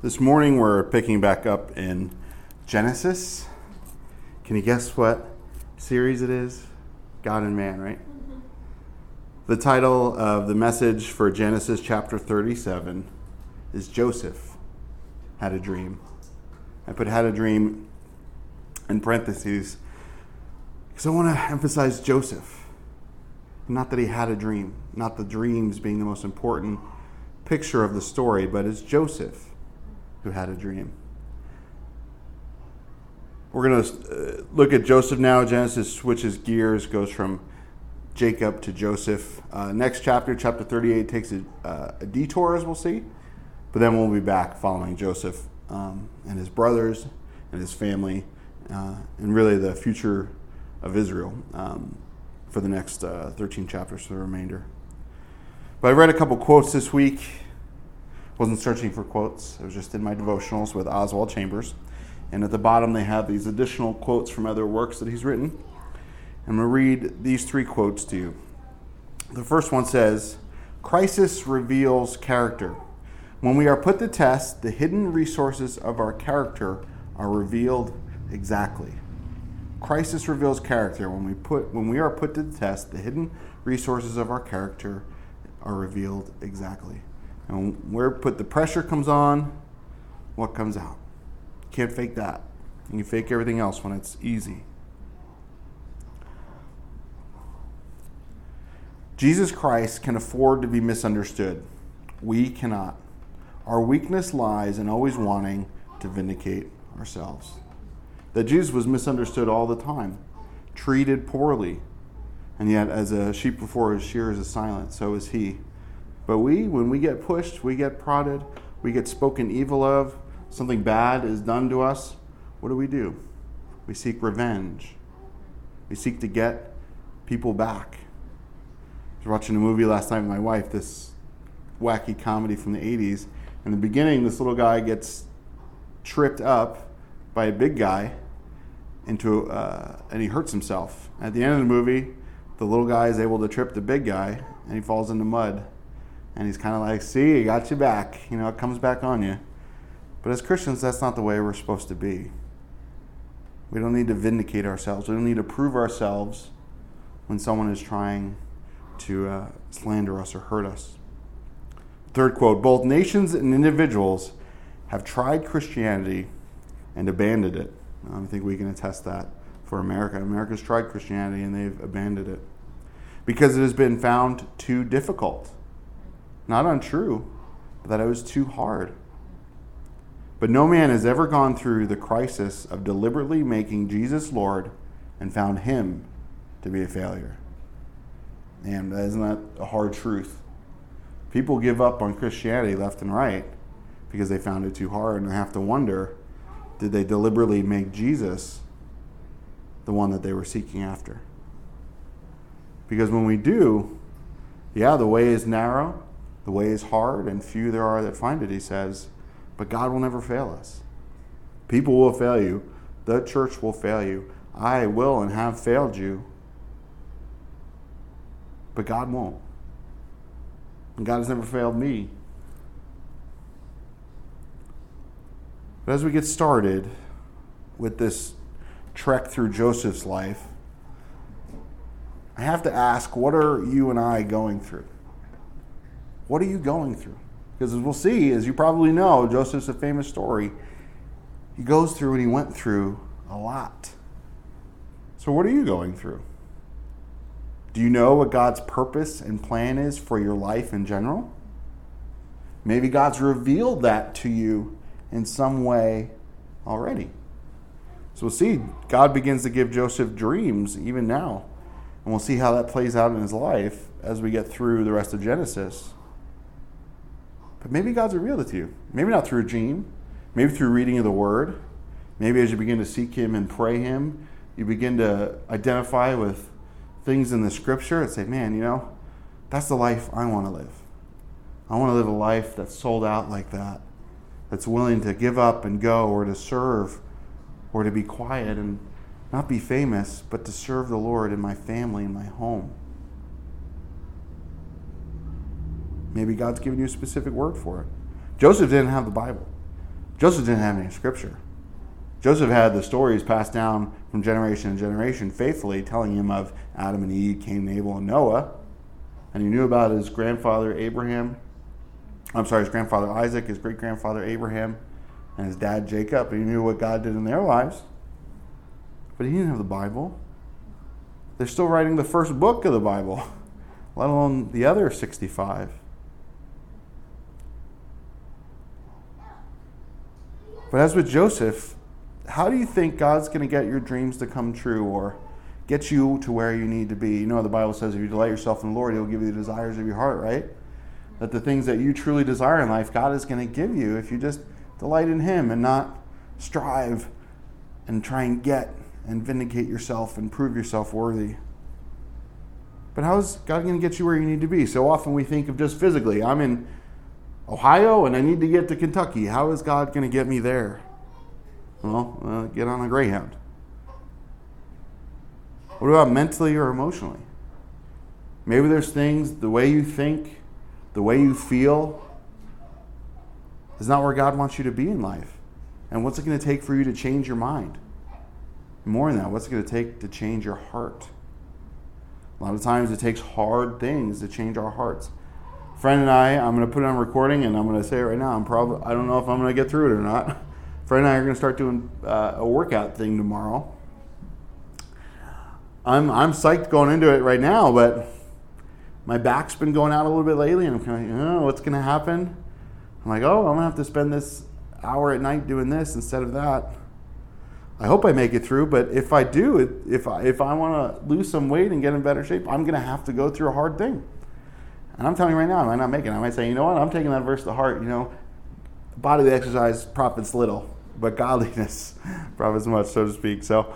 This morning we're picking back up in Genesis. Can you guess what series it is? God and Man, right? Mm-hmm. The title of the message for Genesis chapter 37 is Joseph had a dream. I put had a dream in parentheses because I want to emphasize Joseph. Not that he had a dream, not the dreams being the most important picture of the story, but it's Joseph who had a dream. We're going to uh, look at Joseph now. Genesis switches gears, goes from Jacob to Joseph. Uh, next chapter, chapter 38, takes a, uh, a, detour, as we'll see. But then we'll be back following Joseph um, and his brothers and his family, uh, and really the future of Israel um, for the next uh, 13 chapters for the remainder. But I read a couple quotes this week wasn't searching for quotes. It was just in my devotionals with Oswald Chambers. And at the bottom, they have these additional quotes from other works that he's written. I'm going to read these three quotes to you. The first one says Crisis reveals character. When we are put to test, the hidden resources of our character are revealed exactly. Crisis reveals character. When we, put, when we are put to the test, the hidden resources of our character are revealed exactly. And where put the pressure comes on, what comes out? Can't fake that. You fake everything else when it's easy. Jesus Christ can afford to be misunderstood. We cannot. Our weakness lies in always wanting to vindicate ourselves. That Jesus was misunderstood all the time, treated poorly, and yet, as a sheep before his shears is silent, so is he. But we, when we get pushed, we get prodded, we get spoken evil of, something bad is done to us, what do we do? We seek revenge. We seek to get people back. I was watching a movie last night with my wife, this wacky comedy from the 80s. In the beginning, this little guy gets tripped up by a big guy into, uh, and he hurts himself. At the end of the movie, the little guy is able to trip the big guy, and he falls in the mud and he's kind of like, see, got you back. You know, it comes back on you. But as Christians, that's not the way we're supposed to be. We don't need to vindicate ourselves. We don't need to prove ourselves when someone is trying to uh, slander us or hurt us. Third quote Both nations and individuals have tried Christianity and abandoned it. I think we can attest that for America. America's tried Christianity and they've abandoned it because it has been found too difficult not untrue, but that it was too hard. But no man has ever gone through the crisis of deliberately making Jesus Lord and found him to be a failure. And isn't that a hard truth? People give up on Christianity left and right because they found it too hard and they have to wonder did they deliberately make Jesus the one that they were seeking after? Because when we do, yeah, the way is narrow, the way is hard, and few there are that find it, he says, but God will never fail us. People will fail you. The church will fail you. I will and have failed you. But God won't. And God has never failed me. But as we get started with this trek through Joseph's life, I have to ask what are you and I going through? What are you going through? Because as we'll see, as you probably know, Joseph's a famous story. He goes through and he went through a lot. So, what are you going through? Do you know what God's purpose and plan is for your life in general? Maybe God's revealed that to you in some way already. So we'll see. God begins to give Joseph dreams even now. And we'll see how that plays out in his life as we get through the rest of Genesis. But maybe God's revealed it to you. Maybe not through a dream, maybe through reading of the Word. Maybe as you begin to seek Him and pray Him, you begin to identify with things in the Scripture and say, man, you know, that's the life I want to live. I want to live a life that's sold out like that, that's willing to give up and go or to serve or to be quiet and not be famous, but to serve the Lord in my family, in my home. Maybe God's given you a specific word for it. Joseph didn't have the Bible. Joseph didn't have any scripture. Joseph had the stories passed down from generation to generation faithfully, telling him of Adam and Eve, Cain Abel, and Noah. And he knew about his grandfather Abraham. I'm sorry, his grandfather Isaac, his great grandfather Abraham, and his dad Jacob. And He knew what God did in their lives. But he didn't have the Bible. They're still writing the first book of the Bible, let alone the other 65. But as with Joseph, how do you think God's going to get your dreams to come true or get you to where you need to be? You know, the Bible says if you delight yourself in the Lord, He'll give you the desires of your heart, right? That the things that you truly desire in life, God is going to give you if you just delight in Him and not strive and try and get and vindicate yourself and prove yourself worthy. But how is God going to get you where you need to be? So often we think of just physically. I'm in Ohio and I need to get to Kentucky. How is God going to get me there? Well, uh, get on a Greyhound. What about mentally or emotionally? Maybe there's things, the way you think, the way you feel, is not where God wants you to be in life. And what's it going to take for you to change your mind? More than that, what's it going to take to change your heart? A lot of times it takes hard things to change our hearts. Friend and I, I'm going to put it on recording and I'm going to say it right now. I'm probably, I don't know if I'm going to get through it or not. Friend and I are going to start doing uh, a workout thing tomorrow. I'm, I'm psyched going into it right now, but my back's been going out a little bit lately and I'm kind of like, oh, what's going to happen? I'm like, oh, I'm going to have to spend this hour at night doing this instead of that. I hope I make it through, but if I do, if I, if I want to lose some weight and get in better shape, I'm going to have to go through a hard thing. And I'm telling you right now, I might not make it. I might say, you know what, I'm taking that verse to heart. You know, bodily exercise profits little, but godliness profits much, so to speak. So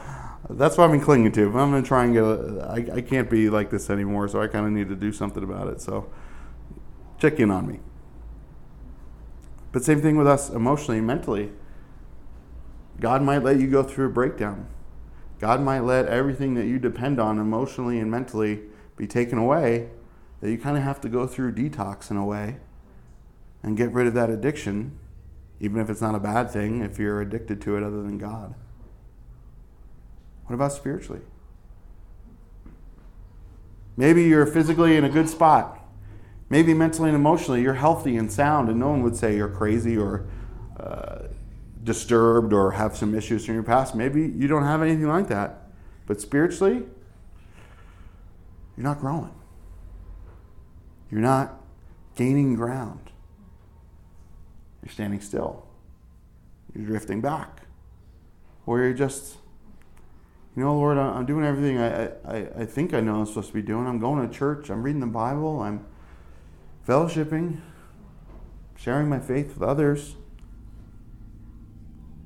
that's what I've been clinging to. But I'm going to try and get. A, I, I can't be like this anymore, so I kind of need to do something about it. So check in on me. But same thing with us emotionally, mentally God might let you go through a breakdown. God might let everything that you depend on emotionally and mentally be taken away, that you kind of have to go through detox in a way and get rid of that addiction, even if it's not a bad thing, if you're addicted to it other than God. What about spiritually? Maybe you're physically in a good spot. Maybe mentally and emotionally you're healthy and sound, and no one would say you're crazy or uh, disturbed or have some issues in your past. Maybe you don't have anything like that. But spiritually, you're not growing. You're not gaining ground. You're standing still. You're drifting back. Or you're just, you know, Lord, I'm doing everything I, I, I think I know I'm supposed to be doing. I'm going to church. I'm reading the Bible. I'm fellowshipping, sharing my faith with others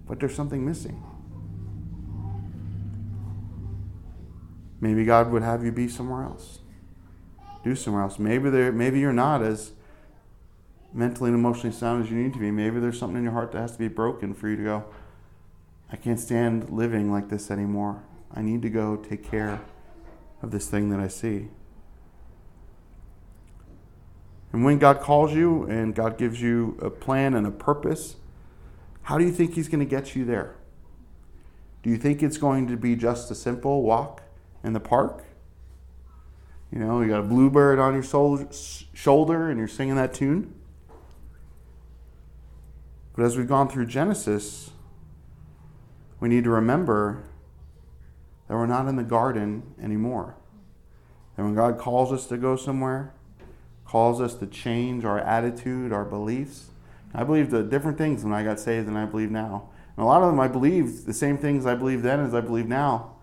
but there's something missing. Maybe God would have you be somewhere else. Do somewhere else. Maybe there maybe you're not as mentally and emotionally sound as you need to be. Maybe there's something in your heart that has to be broken for you to go, I can't stand living like this anymore. I need to go take care of this thing that I see. And when God calls you and God gives you a plan and a purpose, how do you think he's going to get you there? Do you think it's going to be just a simple walk in the park? You know, you got a bluebird on your shoulder and you're singing that tune? But as we've gone through Genesis, we need to remember that we're not in the garden anymore. And when God calls us to go somewhere, calls us to change our attitude, our beliefs, I believed different things when I got saved than I believe now. And a lot of them I believed the same things I believe then as I believe now.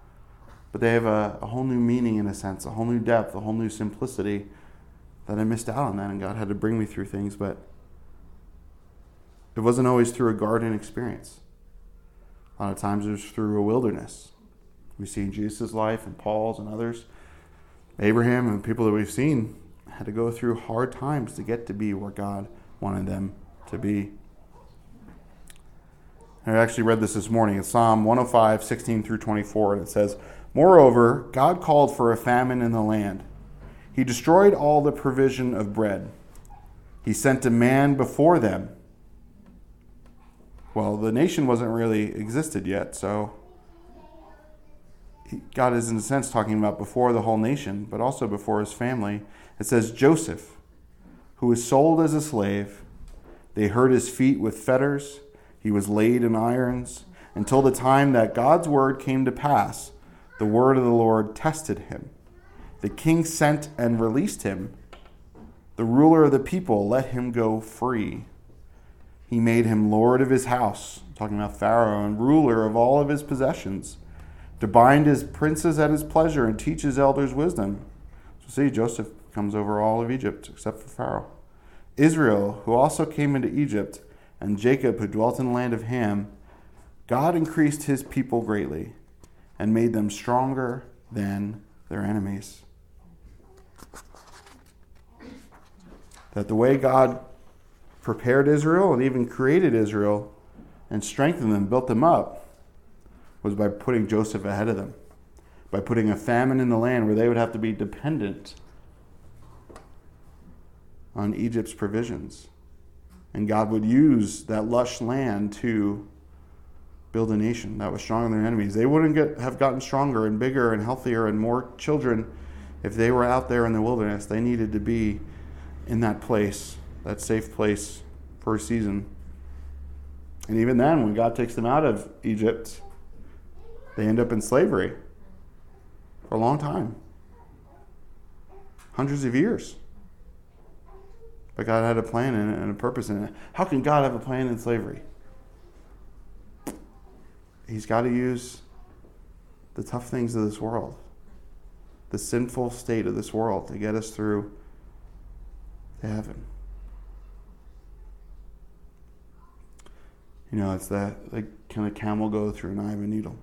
But they have a, a whole new meaning in a sense, a whole new depth, a whole new simplicity that I missed out on that and God had to bring me through things, but it wasn't always through a garden experience. A lot of times it was through a wilderness. We see in Jesus' life and Paul's and others, Abraham and people that we've seen had to go through hard times to get to be where God wanted them to be. I actually read this this morning. It's Psalm 105, 16 through 24, and it says, Moreover, God called for a famine in the land. He destroyed all the provision of bread. He sent a man before them. well, the nation wasn't really existed yet, so God is in a sense talking about before the whole nation, but also before his family. It says Joseph, who was sold as a slave, they hurt his feet with fetters, he was laid in irons, until the time that God's word came to pass. The word of the Lord tested him. The king sent and released him. The ruler of the people let him go free. He made him lord of his house, talking about Pharaoh, and ruler of all of his possessions, to bind his princes at his pleasure and teach his elders wisdom. So, see, Joseph comes over all of Egypt except for Pharaoh. Israel, who also came into Egypt, and Jacob, who dwelt in the land of Ham, God increased his people greatly and made them stronger than their enemies. That the way God prepared Israel and even created Israel and strengthened them, built them up, was by putting Joseph ahead of them, by putting a famine in the land where they would have to be dependent on Egypt's provisions. And God would use that lush land to build a nation that was stronger than their enemies. They wouldn't get, have gotten stronger and bigger and healthier and more children if they were out there in the wilderness. They needed to be in that place that safe place for a season. And even then, when God takes them out of Egypt, they end up in slavery for a long time hundreds of years. But God had a plan in it and a purpose in it. How can God have a plan in slavery? He's got to use the tough things of this world, the sinful state of this world, to get us through to heaven. You know, it's that like can a camel go through an eye of a needle?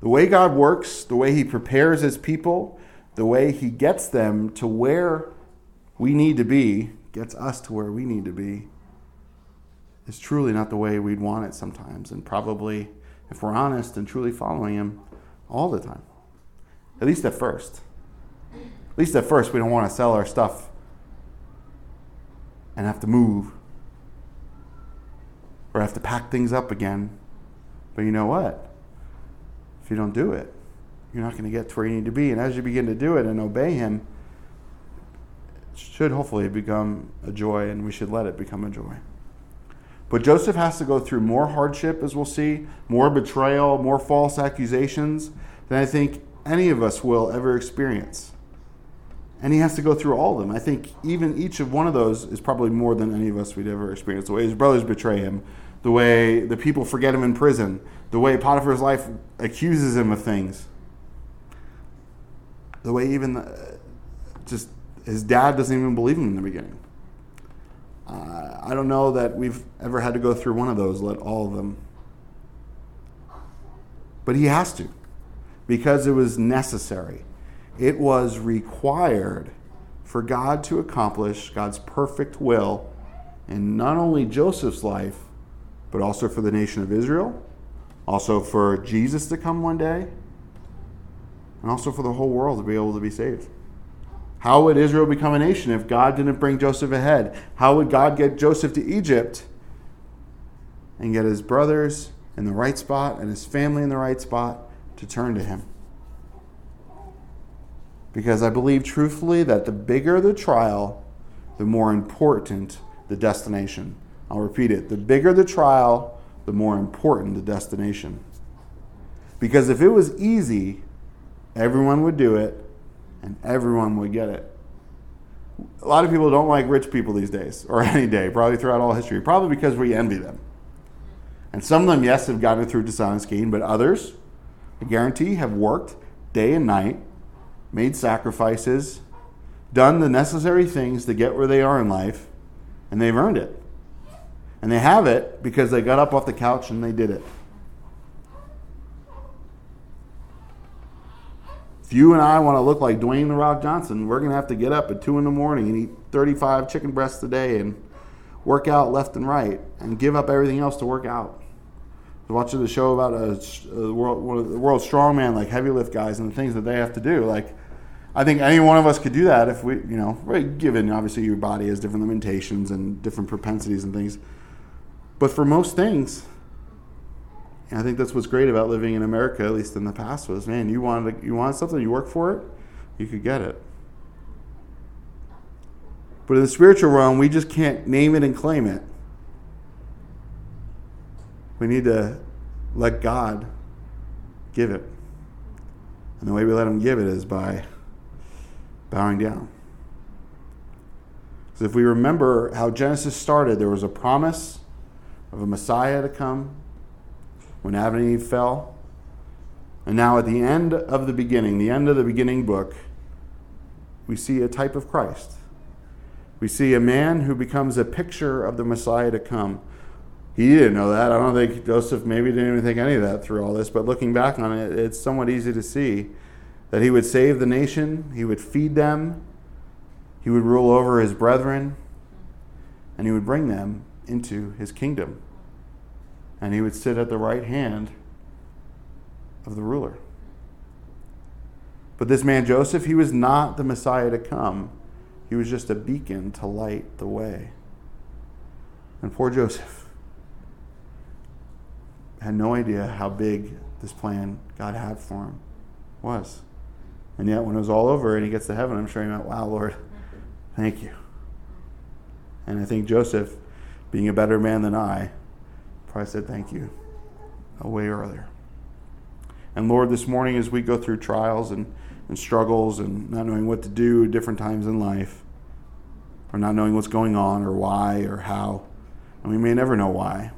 The way God works, the way He prepares His people, the way He gets them to where we need to be, gets us to where we need to be, is truly not the way we'd want it sometimes. And probably, if we're honest and truly following Him, all the time. At least at first. At least at first, we don't want to sell our stuff and have to move or have to pack things up again. But you know what? If you don't do it, you're not going to get to where you need to be. And as you begin to do it and obey Him, it should hopefully become a joy, and we should let it become a joy. But Joseph has to go through more hardship, as we'll see, more betrayal, more false accusations than I think any of us will ever experience. And he has to go through all of them. I think even each of one of those is probably more than any of us would ever experience. The way his brothers betray him, the way the people forget him in prison, the way Potiphar's life accuses him of things, the way even the, just his dad doesn't even believe him in the beginning. Uh, I don't know that we've ever had to go through one of those, let all of them. But he has to, because it was necessary. It was required for God to accomplish God's perfect will in not only Joseph's life, but also for the nation of Israel, also for Jesus to come one day, and also for the whole world to be able to be saved. How would Israel become a nation if God didn't bring Joseph ahead? How would God get Joseph to Egypt and get his brothers in the right spot and his family in the right spot to turn to him? Because I believe truthfully that the bigger the trial, the more important the destination. I'll repeat it. The bigger the trial, the more important the destination. Because if it was easy, everyone would do it and everyone would get it. A lot of people don't like rich people these days, or any day, probably throughout all history, probably because we envy them. And some of them, yes, have gotten it through dishonest gain, but others, I guarantee, have worked day and night, made sacrifices, done the necessary things to get where they are in life, and they've earned it. And they have it because they got up off the couch and they did it. You and I want to look like Dwayne The Rock Johnson, we're to have to get up at 2 in the morning and eat 35 chicken breasts a day and work out left and right and give up everything else to work out. Watching the show about a, a world, one of the world's strongman, like heavy lift guys, and the things that they have to do. Like, I think any one of us could do that if we, you know, given obviously your body has different limitations and different propensities and things. But for most things, and I think that's what's great about living in America, at least in the past, was man, you wanted you want something, you work for it, you could get it. But in the spiritual realm, we just can't name it and claim it. We need to let God give it. And the way we let Him give it is by bowing down. Because if we remember how Genesis started, there was a promise of a Messiah to come when Adam and Eve fell. And now, at the end of the beginning, the end of the beginning book, we see a type of Christ. We see a man who becomes a picture of the Messiah to come. He didn't know that. I don't think Joseph maybe didn't even think any of that through all this, but looking back on it, it's somewhat easy to see that he would save the nation, he would feed them, he would rule over his brethren, and he would bring them into his kingdom. And he would sit at the right hand of the ruler. But this man Joseph, he was not the Messiah to come. He was just a beacon to light the way. And poor Joseph had no idea how big this plan God had for him was. And yet, when it was all over and he gets to heaven, I'm sure he went, Wow, Lord, thank you. And I think Joseph, being a better man than I, probably said thank you a way earlier. And Lord, this morning as we go through trials and, and struggles and not knowing what to do at different times in life, or not knowing what's going on or why or how, and we may never know why.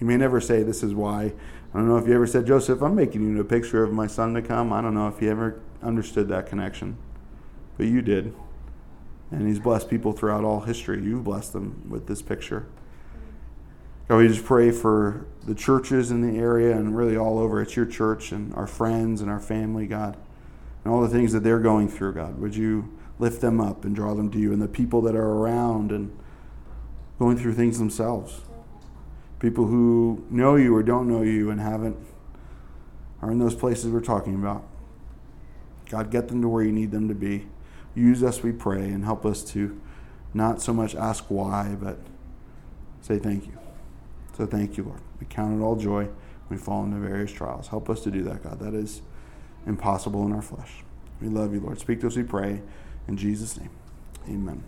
You may never say, This is why. I don't know if you ever said, Joseph, I'm making you a picture of my son to come. I don't know if you ever understood that connection, but you did. And he's blessed people throughout all history. You've blessed them with this picture. God, we just pray for the churches in the area and really all over. It's your church and our friends and our family, God, and all the things that they're going through, God. Would you lift them up and draw them to you and the people that are around and going through things themselves? People who know you or don't know you and haven't are in those places we're talking about. God, get them to where you need them to be. Use us, we pray, and help us to not so much ask why, but say thank you. So thank you, Lord. We count it all joy we fall into various trials. Help us to do that, God. That is impossible in our flesh. We love you, Lord. Speak to us, we pray. In Jesus' name, amen.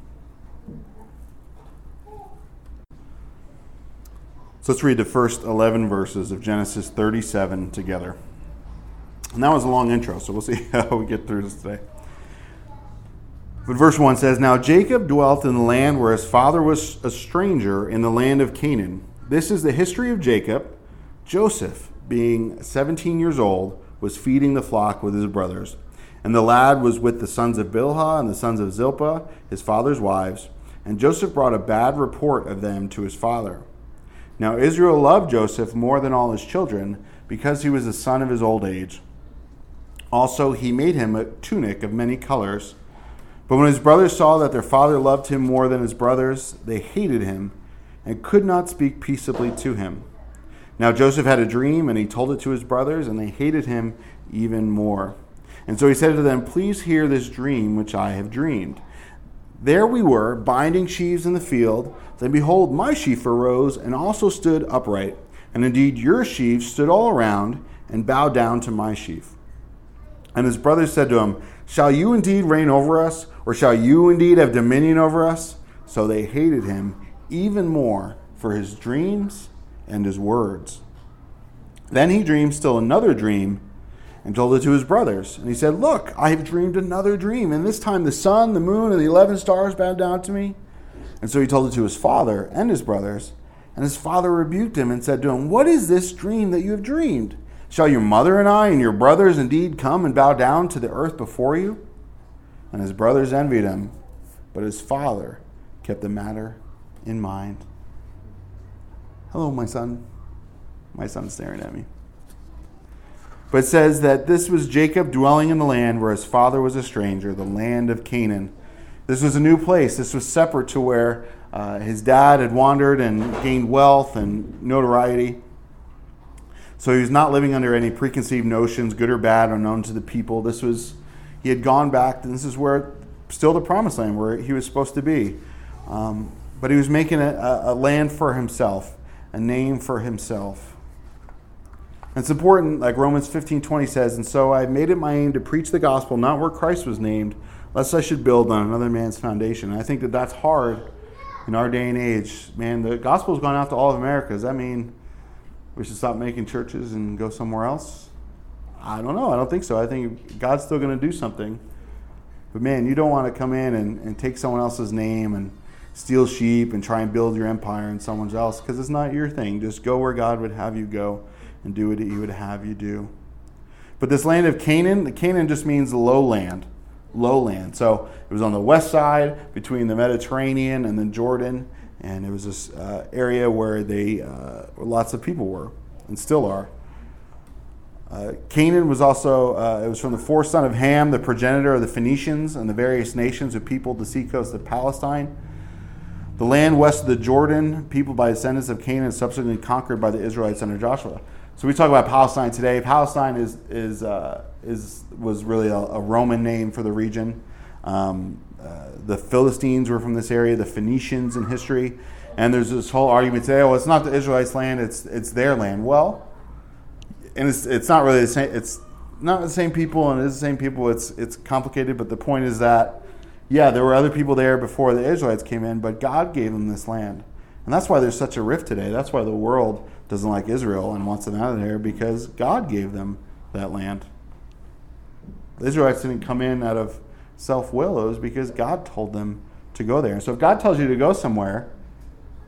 So let's read the first 11 verses of Genesis 37 together. And that was a long intro, so we'll see how we get through this today. But verse 1 says Now Jacob dwelt in the land where his father was a stranger in the land of Canaan. This is the history of Jacob. Joseph, being 17 years old, was feeding the flock with his brothers. And the lad was with the sons of Bilhah and the sons of Zilpah, his father's wives. And Joseph brought a bad report of them to his father. Now Israel loved Joseph more than all his children, because he was the son of his old age. Also, he made him a tunic of many colors. But when his brothers saw that their father loved him more than his brothers, they hated him and could not speak peaceably to him. Now Joseph had a dream, and he told it to his brothers, and they hated him even more. And so he said to them, Please hear this dream which I have dreamed. There we were, binding sheaves in the field. Then behold, my sheaf arose and also stood upright. And indeed, your sheaves stood all around and bowed down to my sheaf. And his brothers said to him, Shall you indeed reign over us, or shall you indeed have dominion over us? So they hated him even more for his dreams and his words. Then he dreamed still another dream and told it to his brothers. And he said, Look, I have dreamed another dream, and this time the sun, the moon, and the eleven stars bowed down to me. And so he told it to his father and his brothers. And his father rebuked him and said to him, What is this dream that you have dreamed? Shall your mother and I and your brothers indeed come and bow down to the earth before you? And his brothers envied him, but his father kept the matter in mind. Hello, my son. My son's staring at me. But it says that this was Jacob dwelling in the land where his father was a stranger, the land of Canaan. This was a new place. This was separate to where uh, his dad had wandered and gained wealth and notoriety. So he was not living under any preconceived notions, good or bad, unknown to the people. This was, he had gone back, and this is where, still the promised land, where he was supposed to be. Um, but he was making a, a, land for himself. a name for himself. And it's important, like Romans 15 20 says, and so I've made it my aim to preach the gospel not where Christ was named, lest I should build on another man's foundation. And I think that that's hard in our day and age. Man, the gospel's gone out to all of America. Does that mean we should stop making churches and go somewhere else? I don't know. I don't think so. I think God's still going to do something. But man, you don't want to come in and, and take someone else's name and steal sheep and try and build your empire in someone else because it's not your thing. Just go where God would have you go and do what He would have you do. But this land of Canaan, the Canaan just means lowland, lowland. So it was on the west side between the Mediterranean and the Jordan, and it was this uh, area where they uh, where lots of people were and still are. Uh, Canaan was also, uh, it was from the fourth son of Ham, the progenitor of the Phoenicians and the various nations who peopled the seacoast of Palestine. The land west of the Jordan, peopled by descendants of Canaan, subsequently conquered by the Israelites under Joshua. So we talk about Palestine today. Palestine is, is, uh, is, was really a, a, Roman name for the region. Um, uh, the Philistines were from this area, the Phoenicians in history. And there's this whole argument today, oh, it's not the Israelites' land, it's, it's their land. Well, and it's it's not really the same. It's not the same people, and it is the same people. It's it's complicated, but the point is that yeah, there were other people there before the Israelites came in, but God gave them this land, and that's why there's such a rift today. That's why the world doesn't like Israel and wants them out of there because God gave them that land. The Israelites didn't come in out of self will; it was because God told them to go there. So, if God tells you to go somewhere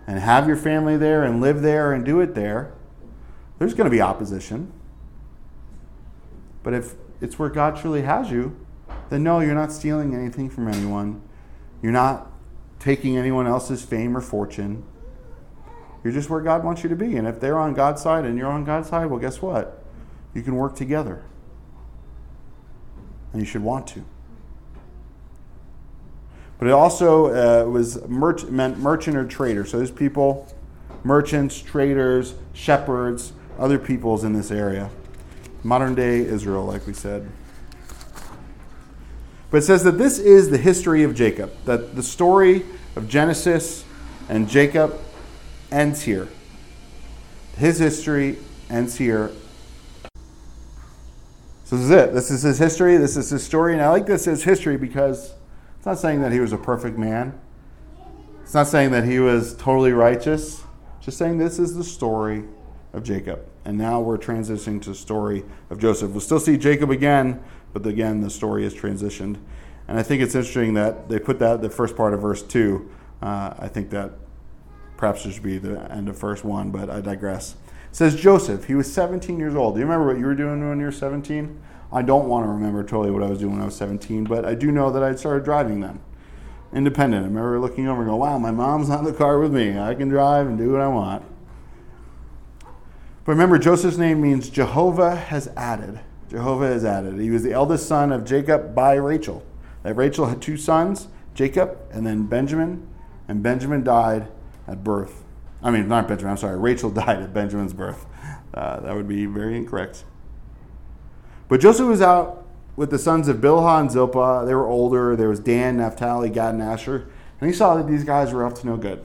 and have your family there and live there and do it there there's going to be opposition. But if it's where God truly has you, then no, you're not stealing anything from anyone. You're not taking anyone else's fame or fortune. You're just where God wants you to be. And if they're on God's side and you're on God's side, well, guess what? You can work together. And you should want to. But it also uh, was merch- meant merchant or trader. So there's people, merchants, traders, shepherds, other peoples in this area. Modern day Israel, like we said. But it says that this is the history of Jacob, that the story of Genesis and Jacob ends here. His history ends here. So this is it. This is his history. This is his story. And I like this as history because it's not saying that he was a perfect man. It's not saying that he was totally righteous. Just saying this is the story of Jacob. And now we're transitioning to the story of Joseph. We'll still see Jacob again, but again, the story is transitioned. And I think it's interesting that they put that the first part of verse 2. Uh, I think that perhaps it should be the end of verse 1, but I digress. It says Joseph, he was 17 years old. Do you remember what you were doing when you were 17? I don't want to remember totally what I was doing when I was 17, but I do know that I started driving then. Independent. I remember looking over and going, wow, my mom's not in the car with me. I can drive and do what I want. But remember, Joseph's name means Jehovah has added. Jehovah has added. He was the eldest son of Jacob by Rachel. That Rachel had two sons, Jacob and then Benjamin, and Benjamin died at birth. I mean, not Benjamin, I'm sorry, Rachel died at Benjamin's birth. Uh, that would be very incorrect. But Joseph was out with the sons of Bilhah and Zilpah. They were older. There was Dan, Naphtali, Gad, and Asher. And he saw that these guys were up to no good.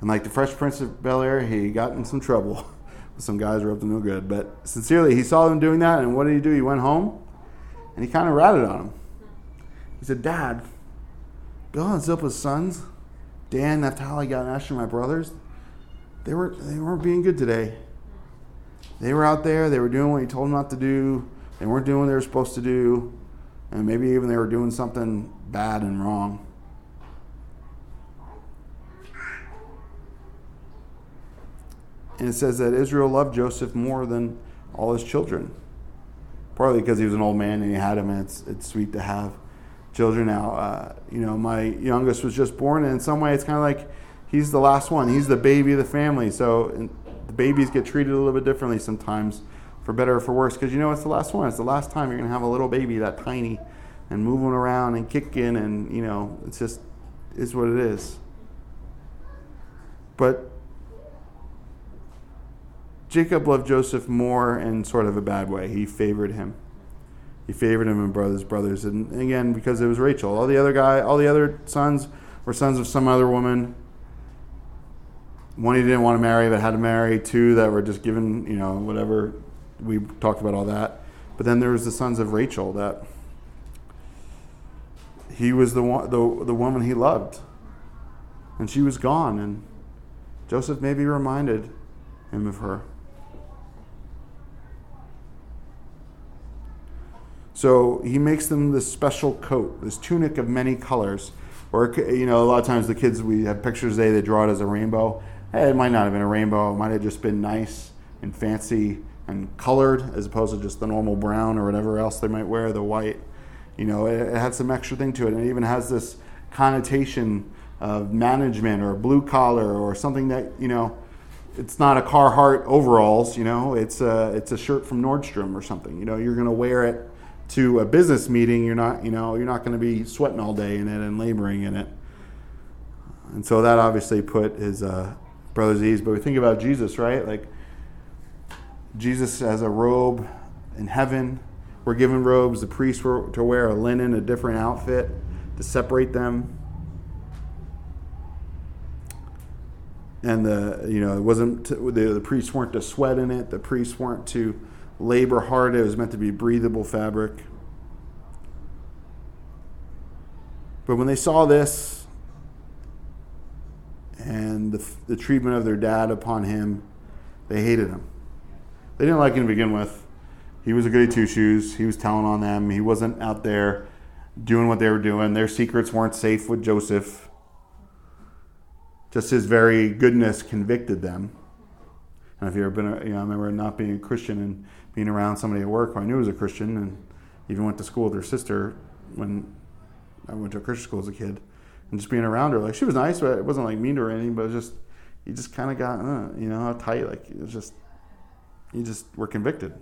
And like the Fresh Prince of Bel Air, he got in some trouble. some guys were up to no good. But sincerely, he saw them doing that, and what did he do? He went home and he kind of ratted on them. He said, Dad, Bilhah and Zilpah's sons, Dan, Naphtali, Gad, and Asher, my brothers, they, were, they weren't being good today. They were out there, they were doing what he told them not to do, they weren't doing what they were supposed to do, and maybe even they were doing something bad and wrong. And it says that Israel loved Joseph more than all his children. Partly because he was an old man and he had him, and it's, it's sweet to have children now. Uh, you know, my youngest was just born, and in some way, it's kind of like he's the last one. He's the baby of the family. So the babies get treated a little bit differently sometimes, for better or for worse, because you know it's the last one. It's the last time you're going to have a little baby that tiny and moving around and kicking, and, you know, it's just is what it is. But Jacob loved Joseph more in sort of a bad way. He favored him. He favored him and brothers, brothers, and again because it was Rachel. All the other guy, all the other sons were sons of some other woman. one he didn't want to marry but had to marry, two that were just given, you know, whatever. We talked about all that. But then there was the sons of Rachel that he was the one, the, the woman he loved. And she was gone, and Joseph maybe reminded him of her. So he makes them this special coat, this tunic of many colors. Or, you know, a lot of times the kids, we have pictures today, they draw it as a rainbow. Hey, it might not have been a rainbow, it might have just been nice and fancy and colored as opposed to just the normal brown or whatever else they might wear, the white. You know, it, it had some extra thing to it. And it even has this connotation of management or blue collar or something that, you know, it's not a Carhartt overalls, you know, it's a, it's a shirt from Nordstrom or something. You know, you're going to wear it to a business meeting, you're not, you know, you're not going to be sweating all day in it and laboring in it. And so that obviously put his uh, brothers ease. But we think about Jesus, right? Like Jesus has a robe in heaven. We're given robes. The priests were to wear a linen, a different outfit to separate them. And the you know it wasn't the the priests weren't to sweat in it. The priests weren't to labor hard. It was meant to be breathable fabric. But when they saw this and the, the treatment of their dad upon him, they hated him. They didn't like him to begin with. He was a goody two shoes. He was telling on them. He wasn't out there doing what they were doing. Their secrets weren't safe with Joseph. Just his very goodness convicted them. And if you've ever been, you know, I remember not being a Christian and being around somebody at work who I knew was a Christian and even went to school with her sister when I went to a Christian school as a kid. And just being around her, like she was nice, but it wasn't like mean to her or anything. But it was just, you just kind of got, uh, you know, tight. Like it was just, you just were convicted.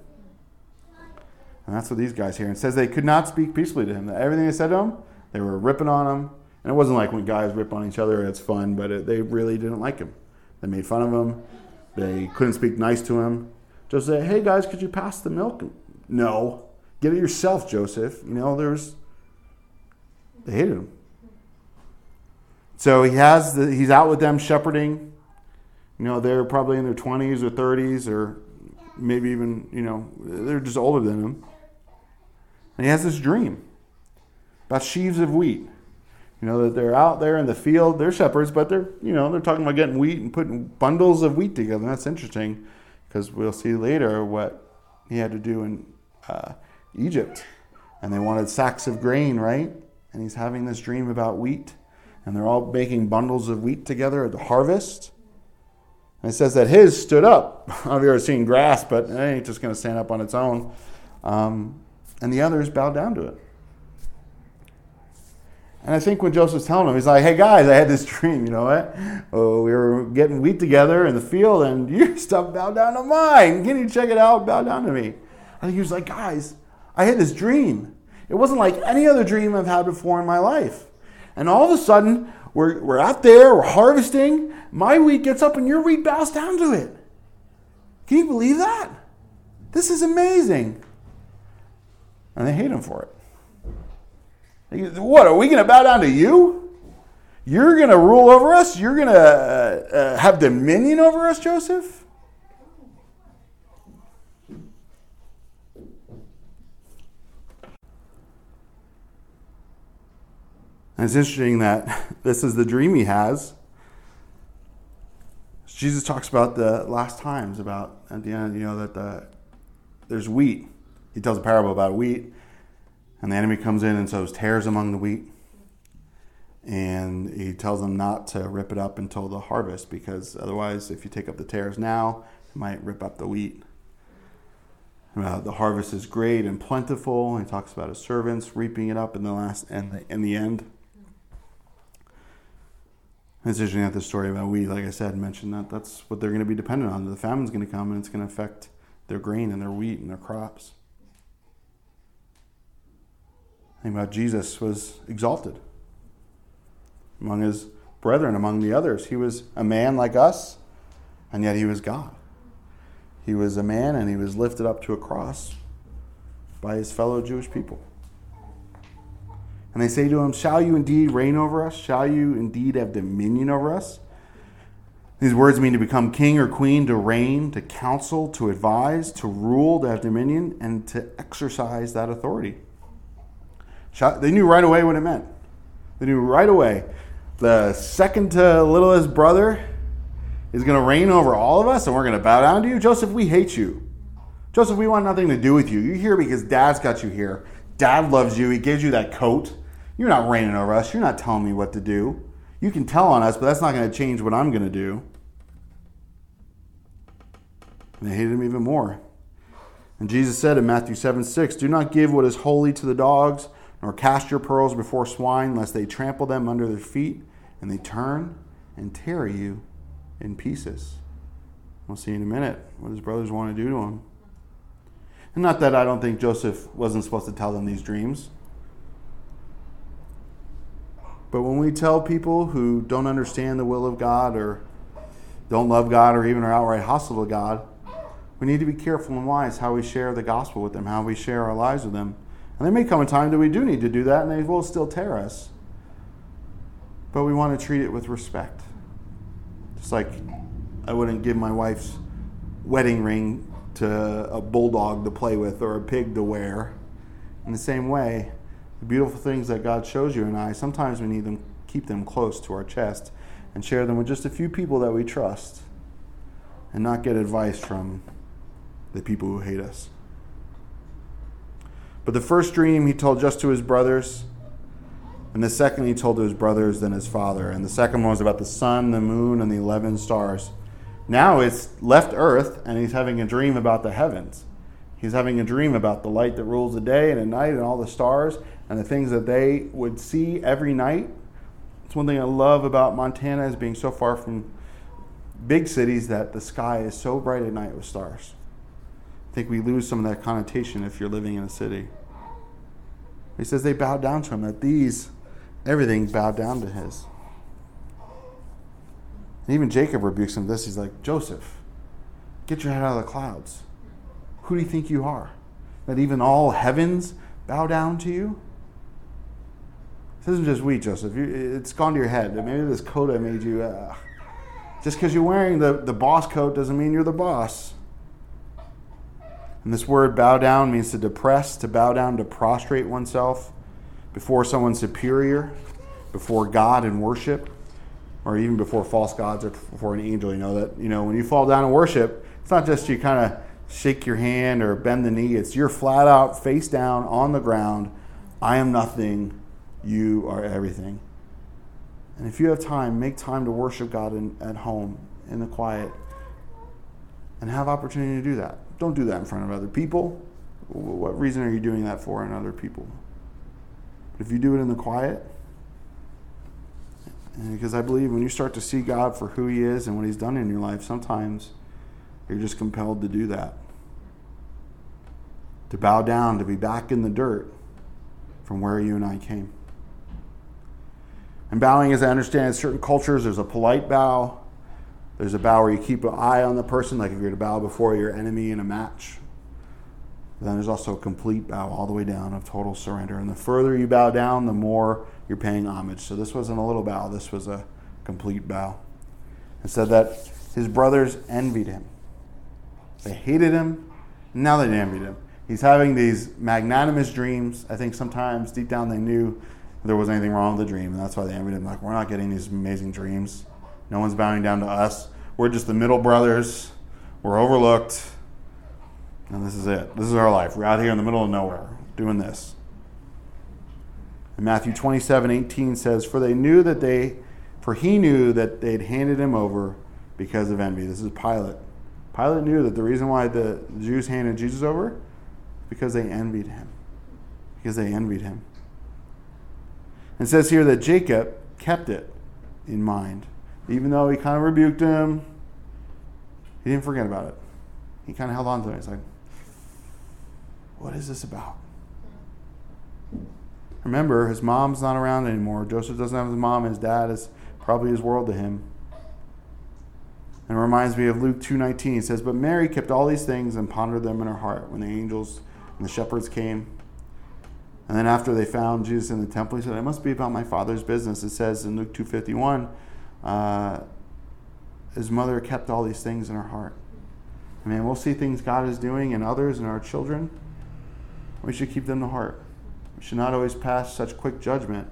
And that's what these guys here. It says they could not speak peacefully to him. That Everything they said to him, they were ripping on him. And it wasn't like when guys rip on each other, it's fun, but it, they really didn't like him. They made fun of him. They couldn't speak nice to him. Just say, hey guys, could you pass the milk? No. Get it yourself, Joseph. You know, there's they hated him. So he has the, he's out with them shepherding. You know, they're probably in their twenties or thirties or maybe even, you know, they're just older than him. And he has this dream about sheaves of wheat. You know, that they're out there in the field, they're shepherds, but they're, you know, they're talking about getting wheat and putting bundles of wheat together. That's interesting because we'll see later what he had to do in uh, Egypt. And they wanted sacks of grain, right? And he's having this dream about wheat. And they're all making bundles of wheat together at the harvest. And it says that his stood up. I've ever seen grass, but it ain't just going to stand up on its own. Um, and the others bowed down to it. And I think when Joseph's telling him, he's like, hey guys, I had this dream, you know what? Oh, we were getting wheat together in the field, and your stuff bowed down to mine. Can you check it out? Bow down to me. I think he was like, guys, I had this dream. It wasn't like any other dream I've had before in my life. And all of a sudden, we're, we're out there, we're harvesting. My wheat gets up, and your wheat bows down to it. Can you believe that? This is amazing. And they hate him for it. What, are we going to bow down to you? You're going to rule over us? You're going to uh, uh, have dominion over us, Joseph? And it's interesting that this is the dream he has. Jesus talks about the last times, about at the end, you know, that the, there's wheat. He tells a parable about wheat and the enemy comes in and sows tares among the wheat. And he tells them not to rip it up until the harvest because otherwise, if you take up the tares now, it might rip up the wheat. Uh, the harvest is great and plentiful. He talks about his servants reaping it up in the last and the, in the end. It's interesting that the story about wheat, like I said, mentioned that that's what they're going to be dependent on. The famine's going to come and it's going to affect their grain and their wheat and their crops about Jesus was exalted among his brethren, among the others. He was a man like us, and yet he was God. He was a man and he was lifted up to a cross by his fellow Jewish people. And they say to him, Shall you indeed reign over us? Shall you indeed have dominion over us? These words mean to become king or queen, to reign, to counsel, to advise, to rule, to have dominion, and to exercise that authority. They knew right away what it meant. They knew right away the second to littlest brother is going to reign over all of us and we're going to bow down to you. Joseph, we hate you. Joseph, we want nothing to do with you. You're here because dad's got you here. Dad loves you. He gives you that coat. You're not reigning over us. You're not telling me what to do. You can tell on us, but that's not going to change what I'm going to do. And they hated him even more. And Jesus said in Matthew 7 6, Do not give what is holy to the dogs, nor cast your pearls before swine, lest they trample them under their feet, and they turn and tear you in pieces. We'll see in a minute what his brothers want to do to him. And not that I don't think Joseph wasn't supposed to tell them these dreams. But when we tell people who don't understand the will of God or don't love God or even are outright hostile to God, we need to be careful and wise how we share the gospel with them, how we share our lives with them. And there may come a time that we do need to do that, and they will still tear us. But we want to treat it with respect. Just like I wouldn't give my wife's wedding ring to a bulldog to play with or a pig to wear. In the same way, the beautiful things that God shows you and I, sometimes we need them keep them close to our chest and share them with just a few people that we trust and not get advice from the people who hate us. But the first dream he told just to his brothers, and the second he told to his brothers, then his father. And the second one was about the sun, the moon, and the 11 stars. Now it's left earth, and he's having a dream about the heavens. He's having a dream about the light that rules the day and the night, and all the stars, and the things that they would see every night. It's one thing I love about Montana is being so far from big cities that the sky is so bright at night with stars. Think we lose some of that connotation if you're living in a city. He says they bowed down to him, that these, everything bowed down to his. And even Jacob rebukes him this. He's like, Joseph, get your head out of the clouds. Who do you think you are? That even all heavens bow down to you? This isn't just we, Joseph. it's gone to your head. Maybe this coat I made you. Uh, just because you're wearing the, the boss coat doesn't mean you're the boss. And this word bow down means to depress, to bow down, to prostrate oneself before someone superior, before God in worship, or even before false gods or before an angel. You know that, you know, when you fall down and worship, it's not just you kind of shake your hand or bend the knee, it's you're flat out, face down on the ground. I am nothing, you are everything. And if you have time, make time to worship God in, at home in the quiet and have opportunity to do that. Don't do that in front of other people. What reason are you doing that for in other people? But if you do it in the quiet, because I believe when you start to see God for who He is and what He's done in your life, sometimes you're just compelled to do that. To bow down, to be back in the dirt from where you and I came. And bowing, as I understand, in certain cultures, there's a polite bow. There's a bow where you keep an eye on the person, like if you're to bow before your enemy in a match. Then there's also a complete bow all the way down of total surrender. And the further you bow down, the more you're paying homage. So this wasn't a little bow, this was a complete bow. It said that his brothers envied him. They hated him, now they envied him. He's having these magnanimous dreams. I think sometimes deep down they knew there was anything wrong with the dream, and that's why they envied him. Like, we're not getting these amazing dreams. No one's bowing down to us. We're just the middle brothers. We're overlooked. And this is it. This is our life. We're out here in the middle of nowhere doing this. And Matthew 27 18 says, For they knew that they, for he knew that they'd handed him over because of envy. This is Pilate. Pilate knew that the reason why the Jews handed Jesus over because they envied him. Because they envied him. And says here that Jacob kept it in mind. Even though he kind of rebuked him, he didn't forget about it. He kind of held on to it. He's like, what is this about? Remember, his mom's not around anymore. Joseph doesn't have his mom. His dad is probably his world to him. And it reminds me of Luke 2.19. He says, But Mary kept all these things and pondered them in her heart when the angels and the shepherds came. And then after they found Jesus in the temple, he said, It must be about my father's business. It says in Luke 2.51, uh, his mother kept all these things in her heart. I mean, we'll see things God is doing in others and our children. We should keep them the heart. We should not always pass such quick judgment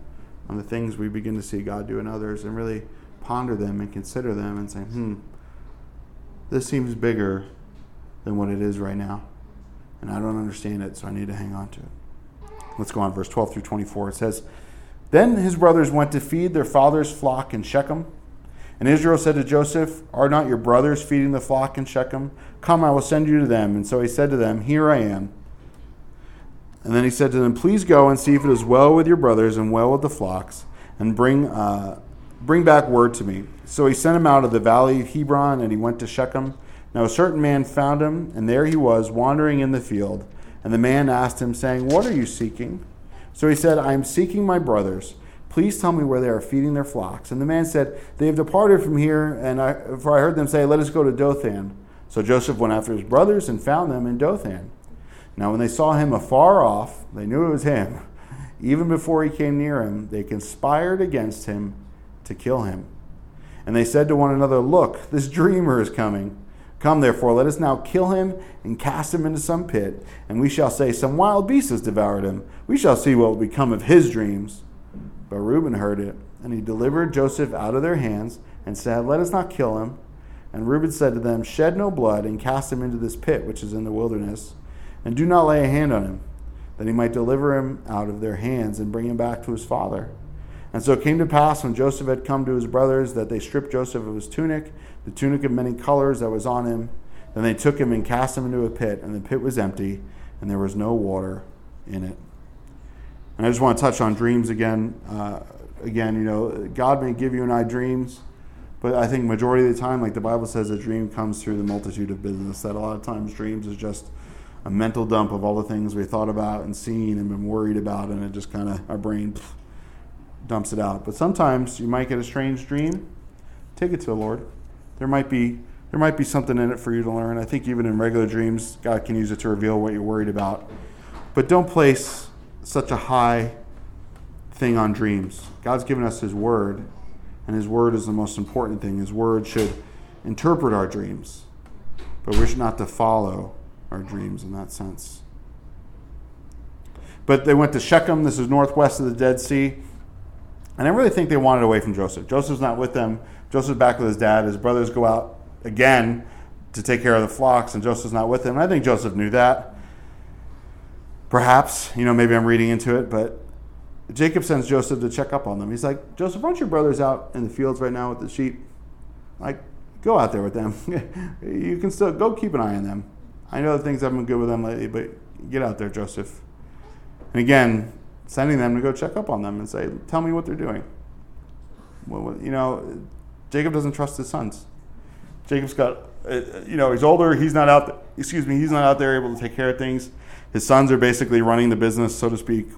on the things we begin to see God do in others and really ponder them and consider them and say, hmm, this seems bigger than what it is right now. And I don't understand it, so I need to hang on to it. Let's go on, verse 12 through 24. It says, Then his brothers went to feed their father's flock in Shechem. And Israel said to Joseph, Are not your brothers feeding the flock in Shechem? Come, I will send you to them. And so he said to them, Here I am. And then he said to them, Please go and see if it is well with your brothers and well with the flocks, and bring, uh, bring back word to me. So he sent him out of the valley of Hebron, and he went to Shechem. Now a certain man found him, and there he was, wandering in the field. And the man asked him, saying, What are you seeking? So he said, I am seeking my brothers. Please tell me where they are feeding their flocks. And the man said, They have departed from here, and I, for I heard them say, Let us go to Dothan. So Joseph went after his brothers and found them in Dothan. Now, when they saw him afar off, they knew it was him. Even before he came near him, they conspired against him to kill him. And they said to one another, Look, this dreamer is coming. Come, therefore, let us now kill him and cast him into some pit, and we shall say, Some wild beast has devoured him. We shall see what will become of his dreams. But Reuben heard it, and he delivered Joseph out of their hands, and said, Let us not kill him. And Reuben said to them, Shed no blood, and cast him into this pit which is in the wilderness, and do not lay a hand on him, that he might deliver him out of their hands and bring him back to his father. And so it came to pass when Joseph had come to his brothers that they stripped Joseph of his tunic, the tunic of many colors that was on him. Then they took him and cast him into a pit, and the pit was empty, and there was no water in it. And I just want to touch on dreams again. Uh, again, you know, God may give you and I dreams, but I think majority of the time, like the Bible says, a dream comes through the multitude of business. That a lot of times dreams is just a mental dump of all the things we thought about and seen and been worried about, and it just kind of our brain pff, dumps it out. But sometimes you might get a strange dream. Take it to the Lord. There might be there might be something in it for you to learn. I think even in regular dreams, God can use it to reveal what you're worried about. But don't place such a high thing on dreams. God's given us His Word, and His Word is the most important thing. His Word should interpret our dreams, but we're not to follow our dreams in that sense. But they went to Shechem. This is northwest of the Dead Sea. And I really think they wanted away from Joseph. Joseph's not with them. Joseph's back with his dad. His brothers go out again to take care of the flocks, and Joseph's not with them. And I think Joseph knew that. Perhaps, you know, maybe I'm reading into it, but Jacob sends Joseph to check up on them. He's like, Joseph, aren't your brothers out in the fields right now with the sheep? Like, go out there with them. you can still go keep an eye on them. I know the things haven't been good with them lately, but get out there, Joseph. And again, sending them to go check up on them and say, tell me what they're doing. Well, you know, Jacob doesn't trust his sons. Jacob's got, uh, you know, he's older. He's not out. There, excuse me. He's not out there able to take care of things. His sons are basically running the business, so to speak.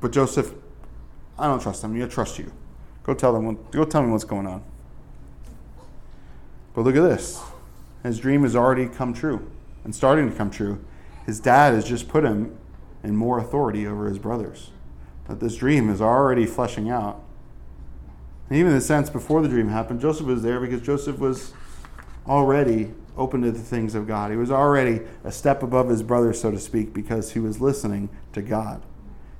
But Joseph, I don't trust them. I trust you. Go tell them. Go tell me what's going on. But look at this. His dream has already come true and starting to come true. His dad has just put him in more authority over his brothers. That this dream is already fleshing out. And even in the sense before the dream happened, Joseph was there because Joseph was already open to the things of God. He was already a step above his brothers, so to speak, because he was listening to God.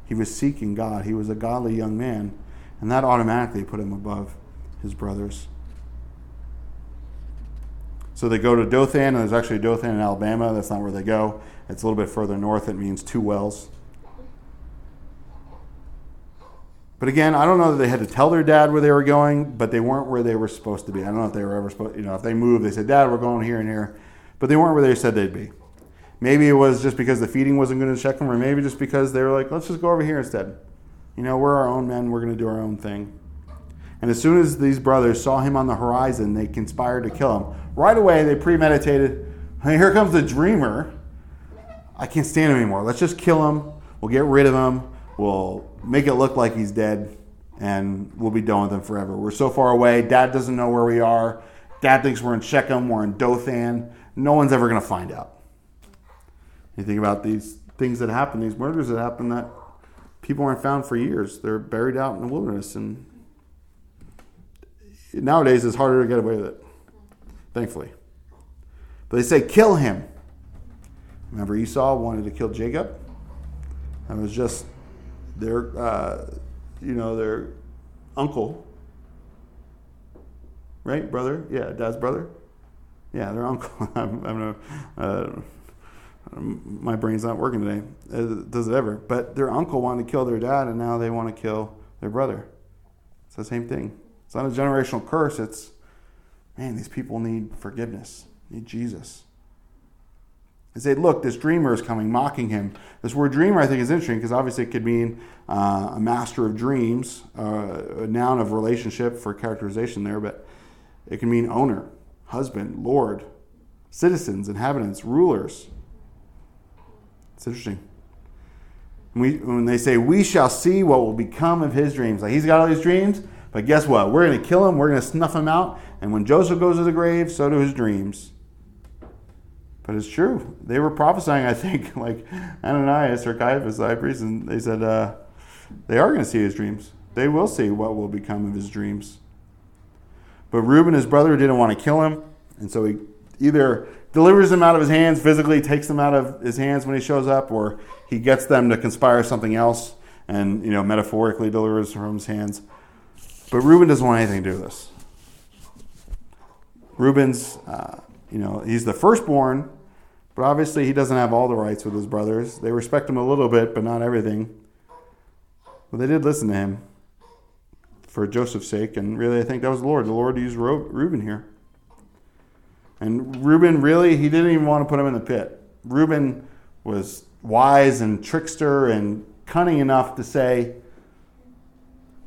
He was seeking God. He was a godly young man, and that automatically put him above his brothers. So they go to Dothan, and there's actually Dothan in Alabama. That's not where they go. It's a little bit further north. It means two wells. But again, I don't know that they had to tell their dad where they were going, but they weren't where they were supposed to be. I don't know if they were ever supposed, you know, if they moved, they said, Dad, we're going here and here. But they weren't where they said they'd be. Maybe it was just because the feeding wasn't going to check them, or maybe just because they were like, let's just go over here instead. You know, we're our own men, we're going to do our own thing. And as soon as these brothers saw him on the horizon, they conspired to kill him. Right away, they premeditated, hey, here comes the dreamer. I can't stand him anymore. Let's just kill him. We'll get rid of him. We'll make it look like he's dead, and we'll be done with him forever. We're so far away. Dad doesn't know where we are. Dad thinks we're in Shechem. We're in Dothan. No one's ever going to find out. You think about these things that happen, these murders that happen that people aren't found for years. They're buried out in the wilderness, and nowadays it's harder to get away with it, thankfully. But they say, kill him. Remember, Esau wanted to kill Jacob? That was just their, uh, you know, their uncle. Right, brother? Yeah, dad's brother. Yeah, their uncle. I'm, I'm uh, my brain's not working today. Does it ever? But their uncle wanted to kill their dad, and now they want to kill their brother. It's the same thing. It's not a generational curse. It's, man, these people need forgiveness, need Jesus. They say, look, this dreamer is coming, mocking him. This word dreamer, I think, is interesting because obviously it could mean uh, a master of dreams, uh, a noun of relationship for characterization there, but it can mean owner, husband, lord, citizens, inhabitants, rulers. It's interesting. We, when they say, we shall see what will become of his dreams. Like he's got all these dreams, but guess what? We're going to kill him, we're going to snuff him out. And when Joseph goes to the grave, so do his dreams. But it's true. They were prophesying, I think, like Ananias or Caiaphas, the high priest, and they said uh, they are going to see his dreams. They will see what will become of his dreams. But Reuben, his brother, didn't want to kill him, and so he either delivers them out of his hands physically, takes them out of his hands when he shows up, or he gets them to conspire something else and you know metaphorically delivers from his hands. But Reuben doesn't want anything to do with this. Reuben's, uh, you know, he's the firstborn, but obviously, he doesn't have all the rights with his brothers. They respect him a little bit, but not everything. But they did listen to him for Joseph's sake, and really, I think that was the Lord. The Lord used Reuben here. And Reuben, really, he didn't even want to put him in the pit. Reuben was wise and trickster and cunning enough to say,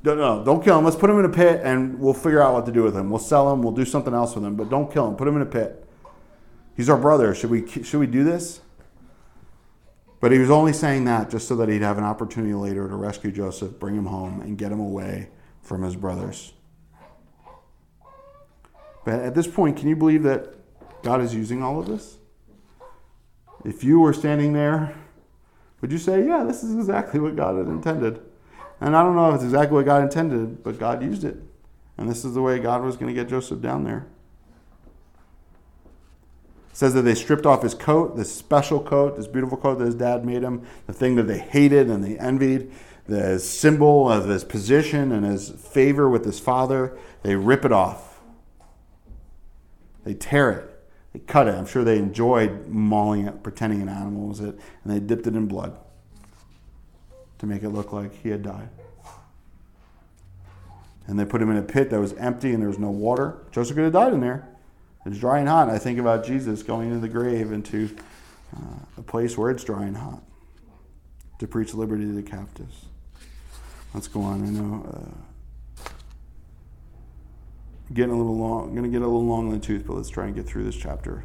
no, no, don't kill him. Let's put him in a pit and we'll figure out what to do with him. We'll sell him. We'll do something else with him, but don't kill him. Put him in a pit. He's our brother. Should we, should we do this? But he was only saying that just so that he'd have an opportunity later to rescue Joseph, bring him home, and get him away from his brothers. But at this point, can you believe that God is using all of this? If you were standing there, would you say, Yeah, this is exactly what God had intended? And I don't know if it's exactly what God intended, but God used it. And this is the way God was going to get Joseph down there says that they stripped off his coat, this special coat, this beautiful coat that his dad made him, the thing that they hated and they envied, the symbol of his position and his favor with his father. They rip it off. They tear it. They cut it. I'm sure they enjoyed mauling it, pretending an animal was it, and they dipped it in blood to make it look like he had died. And they put him in a pit that was empty and there was no water. Joseph could have died in there. It's dry and hot. I think about Jesus going into the grave into uh, a place where it's dry and hot to preach liberty to the captives. Let's go on. I know. Uh, getting a little long. I'm going to get a little long in the tooth, but let's try and get through this chapter.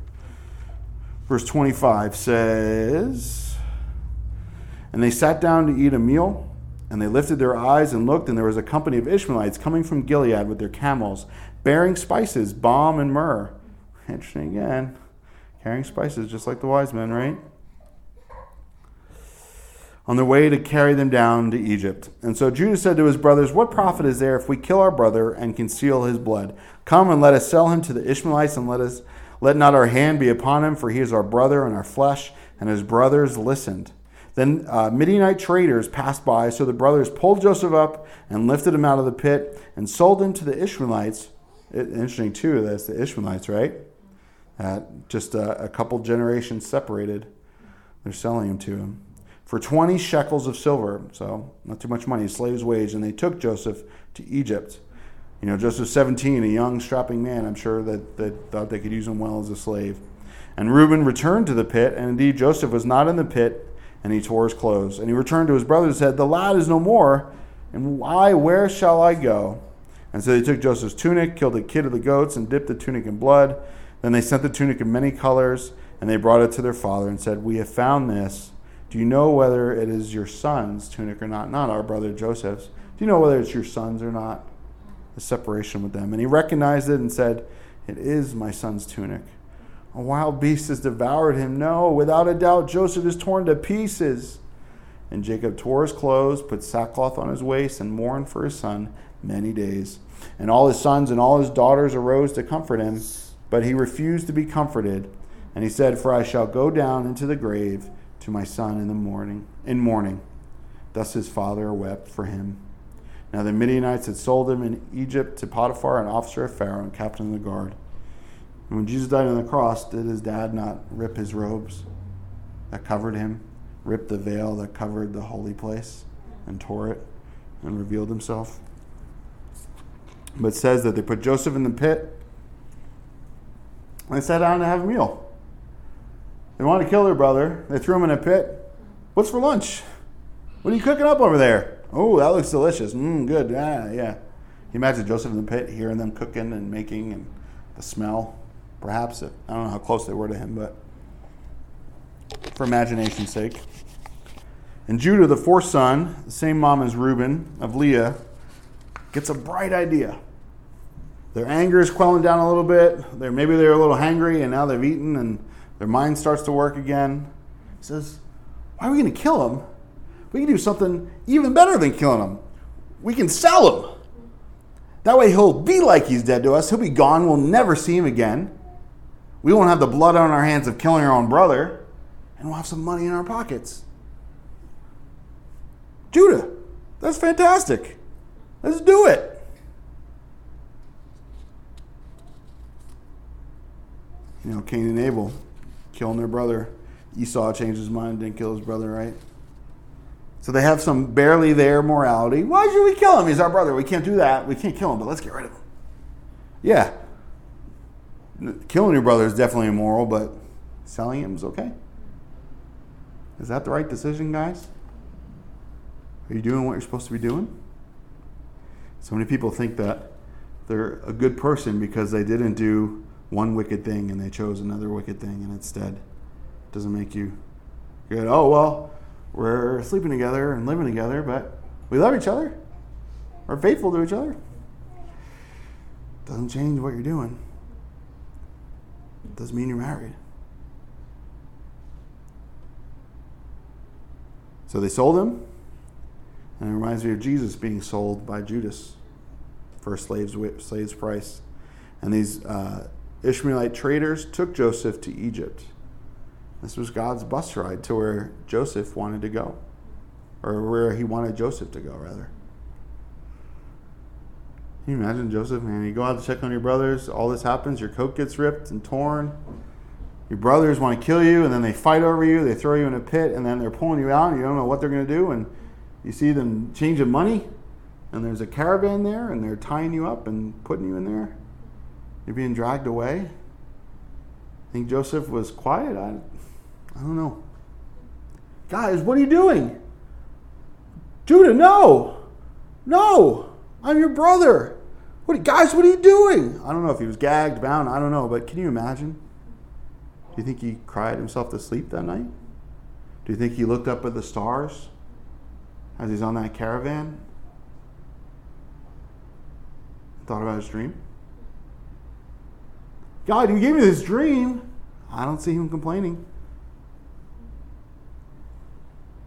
Verse 25 says, And they sat down to eat a meal, and they lifted their eyes and looked, and there was a company of Ishmaelites coming from Gilead with their camels, bearing spices, balm, and myrrh. Interesting again. Carrying spices, just like the wise men, right? On their way to carry them down to Egypt. And so Judah said to his brothers, What profit is there if we kill our brother and conceal his blood? Come and let us sell him to the Ishmaelites, and let us let not our hand be upon him, for he is our brother and our flesh. And his brothers listened. Then uh, Midianite traders passed by, so the brothers pulled Joseph up and lifted him out of the pit and sold him to the Ishmaelites. It, interesting, too, that's the Ishmaelites, right? At just a, a couple generations separated. They're selling him to him for 20 shekels of silver, so not too much money, a slave's wage. And they took Joseph to Egypt. You know, Joseph 17, a young, strapping man, I'm sure that, that thought they could use him well as a slave. And Reuben returned to the pit, and indeed Joseph was not in the pit, and he tore his clothes. And he returned to his brothers and said, The lad is no more, and I, where shall I go? And so they took Joseph's tunic, killed a kid of the goats, and dipped the tunic in blood. Then they sent the tunic of many colors, and they brought it to their father and said, We have found this. Do you know whether it is your son's tunic or not? Not our brother Joseph's. Do you know whether it's your son's or not? The separation with them. And he recognized it and said, It is my son's tunic. A wild beast has devoured him. No, without a doubt, Joseph is torn to pieces. And Jacob tore his clothes, put sackcloth on his waist, and mourned for his son many days. And all his sons and all his daughters arose to comfort him, but he refused to be comforted. And he said, For I shall go down into the grave to my son in the morning in mourning. Thus his father wept for him. Now the Midianites had sold him in Egypt to Potiphar, an officer of Pharaoh and captain of the guard. And when Jesus died on the cross, did his dad not rip his robes that covered him, rip the veil that covered the holy place, and tore it, and revealed himself? But says that they put Joseph in the pit they sat down to have a meal. They wanted to kill their brother. They threw him in a pit. What's for lunch? What are you cooking up over there? Oh, that looks delicious. Mmm, good. Ah, yeah, yeah. You imagine Joseph in the pit, hearing them cooking and making and the smell. Perhaps it, I don't know how close they were to him, but for imagination's sake. And Judah, the fourth son, the same mom as Reuben of Leah, gets a bright idea. Their anger is quelling down a little bit. They're, maybe they're a little hangry and now they've eaten and their mind starts to work again. He says, Why are we going to kill him? We can do something even better than killing him. We can sell him. That way he'll be like he's dead to us. He'll be gone. We'll never see him again. We won't have the blood on our hands of killing our own brother. And we'll have some money in our pockets. Judah, that's fantastic. Let's do it. You know, Cain and Abel killing their brother. Esau changed his mind, didn't kill his brother, right? So they have some barely there morality. Why should we kill him? He's our brother. We can't do that. We can't kill him, but let's get rid of him. Yeah. Killing your brother is definitely immoral, but selling him is okay. Is that the right decision, guys? Are you doing what you're supposed to be doing? So many people think that they're a good person because they didn't do one wicked thing and they chose another wicked thing, and instead it doesn't make you good. Oh, well, we're sleeping together and living together, but we love each other. We're faithful to each other. Doesn't change what you're doing. Doesn't mean you're married. So they sold him, and it reminds me of Jesus being sold by Judas for a slave's, slave's price. And these uh, Ishmaelite traders took Joseph to Egypt. This was God's bus ride to where Joseph wanted to go, or where he wanted Joseph to go, rather. Can you imagine Joseph, man? You go out to check on your brothers, all this happens, your coat gets ripped and torn. Your brothers want to kill you, and then they fight over you, they throw you in a pit, and then they're pulling you out, and you don't know what they're going to do, and you see them changing money, and there's a caravan there, and they're tying you up and putting you in there. You're being dragged away. I think Joseph was quiet. I, I don't know. Guys, what are you doing? Judah, no. No. I'm your brother. What guys, what are you doing? I don't know if he was gagged, bound, I don't know, but can you imagine? Do you think he cried himself to sleep that night? Do you think he looked up at the stars as he's on that caravan? Thought about his dream? God, you gave me this dream. I don't see him complaining.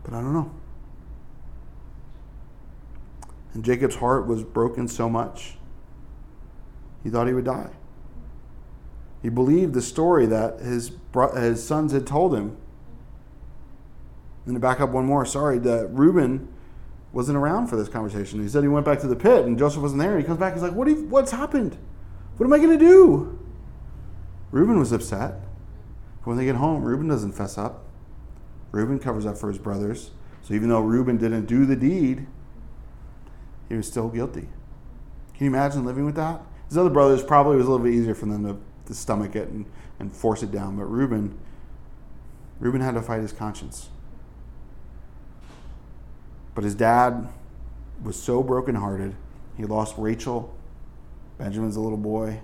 But I don't know. And Jacob's heart was broken so much, he thought he would die. He believed the story that his, his sons had told him. And to back up one more, sorry, that Reuben wasn't around for this conversation. He said he went back to the pit and Joseph wasn't there. And he comes back, he's like, what you, What's happened? What am I going to do? Reuben was upset. But When they get home, Reuben doesn't fess up. Reuben covers up for his brothers. So even though Reuben didn't do the deed, he was still guilty. Can you imagine living with that? His other brothers probably was a little bit easier for them to, to stomach it and, and force it down, but Reuben, Reuben had to fight his conscience. But his dad was so brokenhearted. He lost Rachel. Benjamin's a little boy.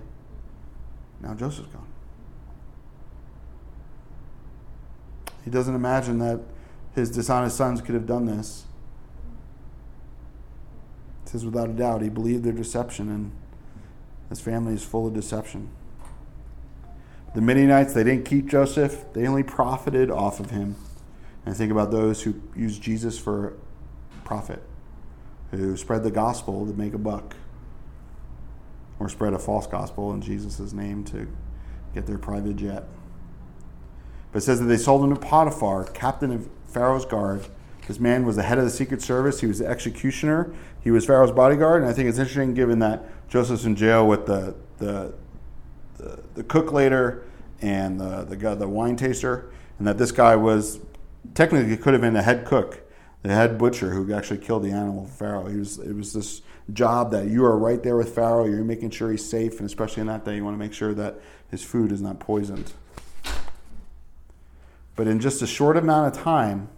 Now Joseph's gone. He doesn't imagine that his dishonest sons could have done this. It says without a doubt, he believed their deception, and his family is full of deception. The Midianites, they didn't keep Joseph, they only profited off of him. And I think about those who use Jesus for profit, who spread the gospel to make a buck. or spread a false gospel in Jesus' name to get their private jet. But it says that they sold him to Potiphar, captain of Pharaoh's guard. This man was the head of the Secret Service. He was the executioner. He was Pharaoh's bodyguard. And I think it's interesting given that Joseph's in jail with the, the, the, the cook later and the, the, guy, the wine taster, and that this guy was technically could have been the head cook, the head butcher who actually killed the animal for Pharaoh. He was, it was this job that you are right there with Pharaoh. You're making sure he's safe, and especially in that day, you want to make sure that his food is not poisoned. But in just a short amount of time,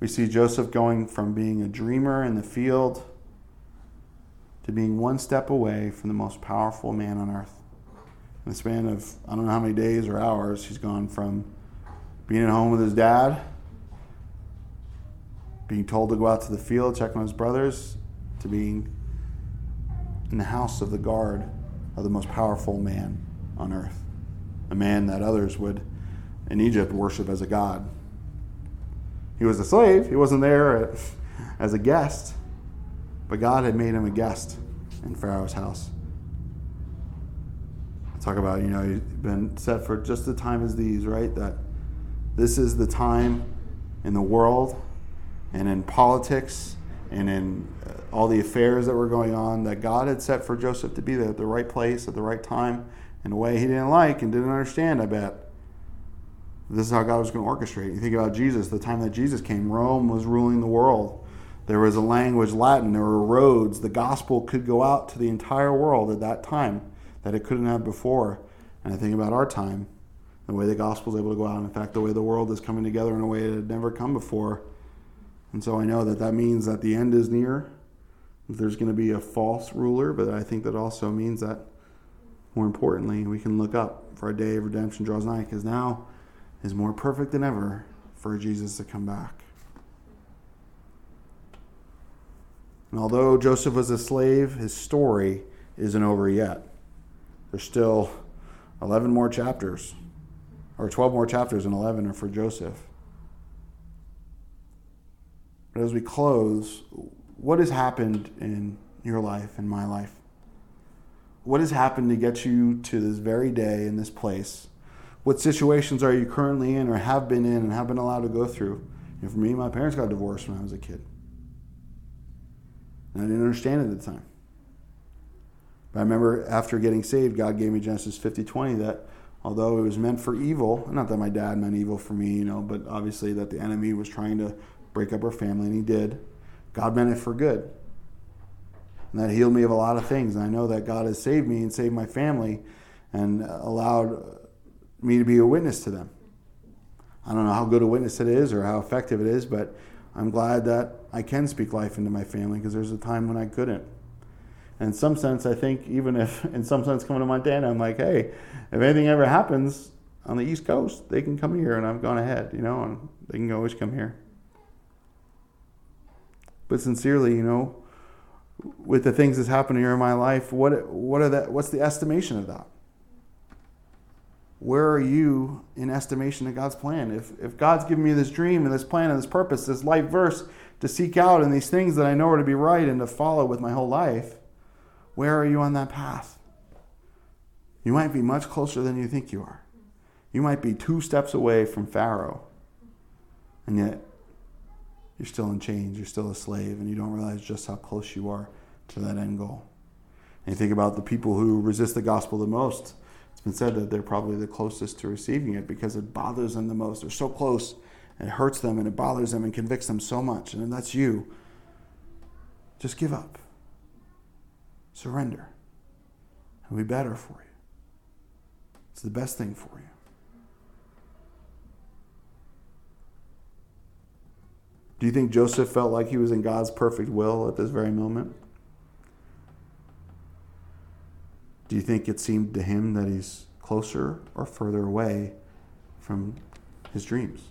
we see Joseph going from being a dreamer in the field to being one step away from the most powerful man on earth. In the span of I don't know how many days or hours, he's gone from being at home with his dad, being told to go out to the field, check on his brothers, to being in the house of the guard of the most powerful man on earth. A man that others would in Egypt worship as a god. He was a slave, he wasn't there as a guest, but God had made him a guest in Pharaoh's house. talk about, you know, you've been set for just the time as these, right? That this is the time in the world and in politics and in uh, all the affairs that were going on that God had set for Joseph to be there at the right place at the right time in a way he didn't like and didn't understand, I bet. This is how God was going to orchestrate. You think about Jesus, the time that Jesus came, Rome was ruling the world. There was a language, Latin, there were roads. The gospel could go out to the entire world at that time that it couldn't have before. And I think about our time, the way the gospel is able to go out. In fact, the way the world is coming together in a way it had never come before. And so I know that that means that the end is near. There's going to be a false ruler, but I think that also means that, more importantly, we can look up for a day of redemption draws nigh because now is more perfect than ever for Jesus to come back. And although Joseph was a slave, his story isn't over yet. There's still 11 more chapters, or 12 more chapters, and 11 are for Joseph. But as we close, what has happened in your life, in my life? What has happened to get you to this very day in this place? What situations are you currently in or have been in and have been allowed to go through? Know, for me, my parents got divorced when I was a kid. And I didn't understand it at the time. But I remember after getting saved, God gave me Genesis 50 20 that although it was meant for evil, not that my dad meant evil for me, you know, but obviously that the enemy was trying to break up our family, and he did. God meant it for good. And that healed me of a lot of things. And I know that God has saved me and saved my family and allowed me to be a witness to them. I don't know how good a witness it is or how effective it is, but I'm glad that I can speak life into my family because there's a time when I couldn't. And in some sense, I think even if, in some sense, coming to Montana, I'm like, hey, if anything ever happens on the East Coast, they can come here, and I've gone ahead, you know, and they can always come here. But sincerely, you know, with the things that's happening here in my life, what what are that? What's the estimation of that? Where are you in estimation of God's plan? If, if God's given me this dream and this plan and this purpose, this life verse to seek out and these things that I know are to be right and to follow with my whole life, where are you on that path? You might be much closer than you think you are. You might be two steps away from Pharaoh, and yet you're still in chains, you're still a slave, and you don't realize just how close you are to that end goal. And you think about the people who resist the gospel the most it's been said that they're probably the closest to receiving it because it bothers them the most. They're so close, and it hurts them, and it bothers them, and convicts them so much. And that's you, just give up. Surrender. It'll be better for you. It's the best thing for you. Do you think Joseph felt like he was in God's perfect will at this very moment? Do you think it seemed to him that he's closer or further away from his dreams?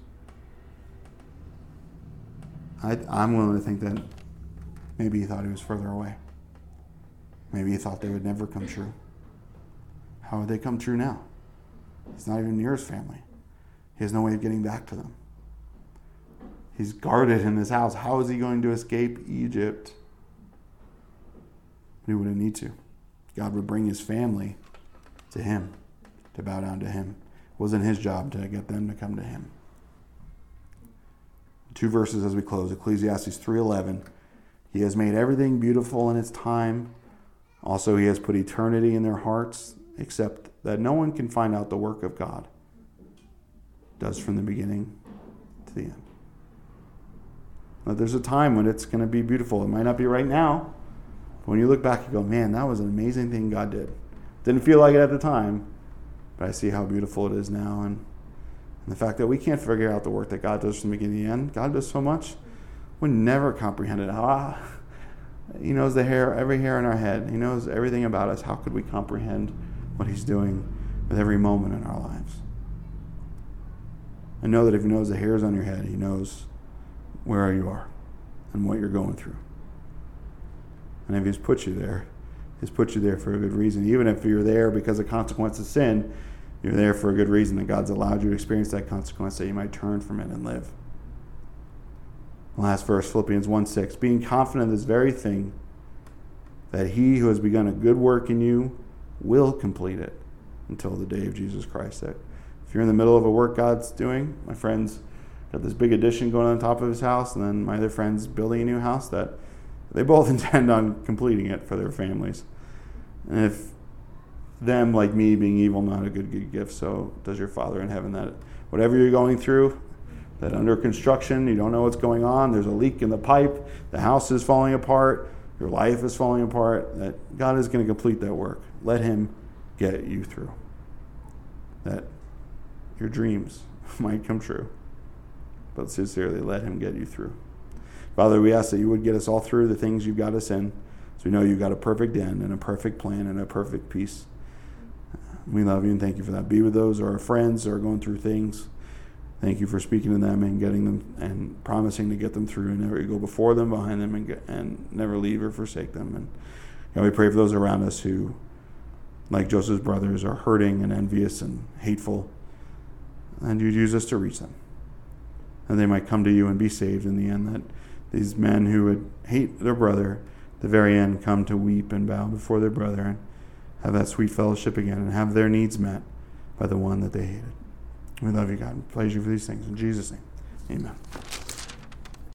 I, I'm willing to think that maybe he thought he was further away. Maybe he thought they would never come true. How would they come true now? He's not even near his family. He has no way of getting back to them. He's guarded in his house. How is he going to escape Egypt? He wouldn't need to. God would bring his family to him, to bow down to him. It wasn't his job to get them to come to him. Two verses as we close. Ecclesiastes 3:11. He has made everything beautiful in its time. Also he has put eternity in their hearts, except that no one can find out the work of God. Does from the beginning to the end. Now, there's a time when it's going to be beautiful. It might not be right now. When you look back, you go, man, that was an amazing thing God did. Didn't feel like it at the time, but I see how beautiful it is now. And, and the fact that we can't figure out the work that God does from the beginning to the end. God does so much. We never comprehend it. Ah, he knows the hair, every hair in our head. He knows everything about us. How could we comprehend what He's doing with every moment in our lives? I know that if He knows the hairs on your head, He knows where you are and what you're going through. And if He's put you there, He's put you there for a good reason. Even if you're there because of consequence of sin, you're there for a good reason that God's allowed you to experience that consequence that you might turn from it and live. Last verse, Philippians 1 6. Being confident of this very thing, that he who has begun a good work in you will complete it until the day of Jesus Christ. That if you're in the middle of a work God's doing, my friends got this big addition going on top of his house, and then my other friends building a new house, that they both intend on completing it for their families. And if them, like me, being evil, not a good, good gift, so does your Father in heaven. That whatever you're going through, that under construction, you don't know what's going on, there's a leak in the pipe, the house is falling apart, your life is falling apart, that God is going to complete that work. Let Him get you through. That your dreams might come true. But sincerely, let Him get you through. Father, we ask that you would get us all through the things you've got us in. So we know you've got a perfect end and a perfect plan and a perfect peace. We love you and thank you for that. Be with those or our friends who are going through things. Thank you for speaking to them and getting them and promising to get them through and never go before them, behind them, and, get, and never leave or forsake them. And know, we pray for those around us who, like Joseph's brothers, are hurting and envious and hateful. And you use us to reach them. And they might come to you and be saved in the end. That these men who would hate their brother, the very end, come to weep and bow before their brother and have that sweet fellowship again and have their needs met by the one that they hated. We love you, God. We praise you for these things. In Jesus' name, amen.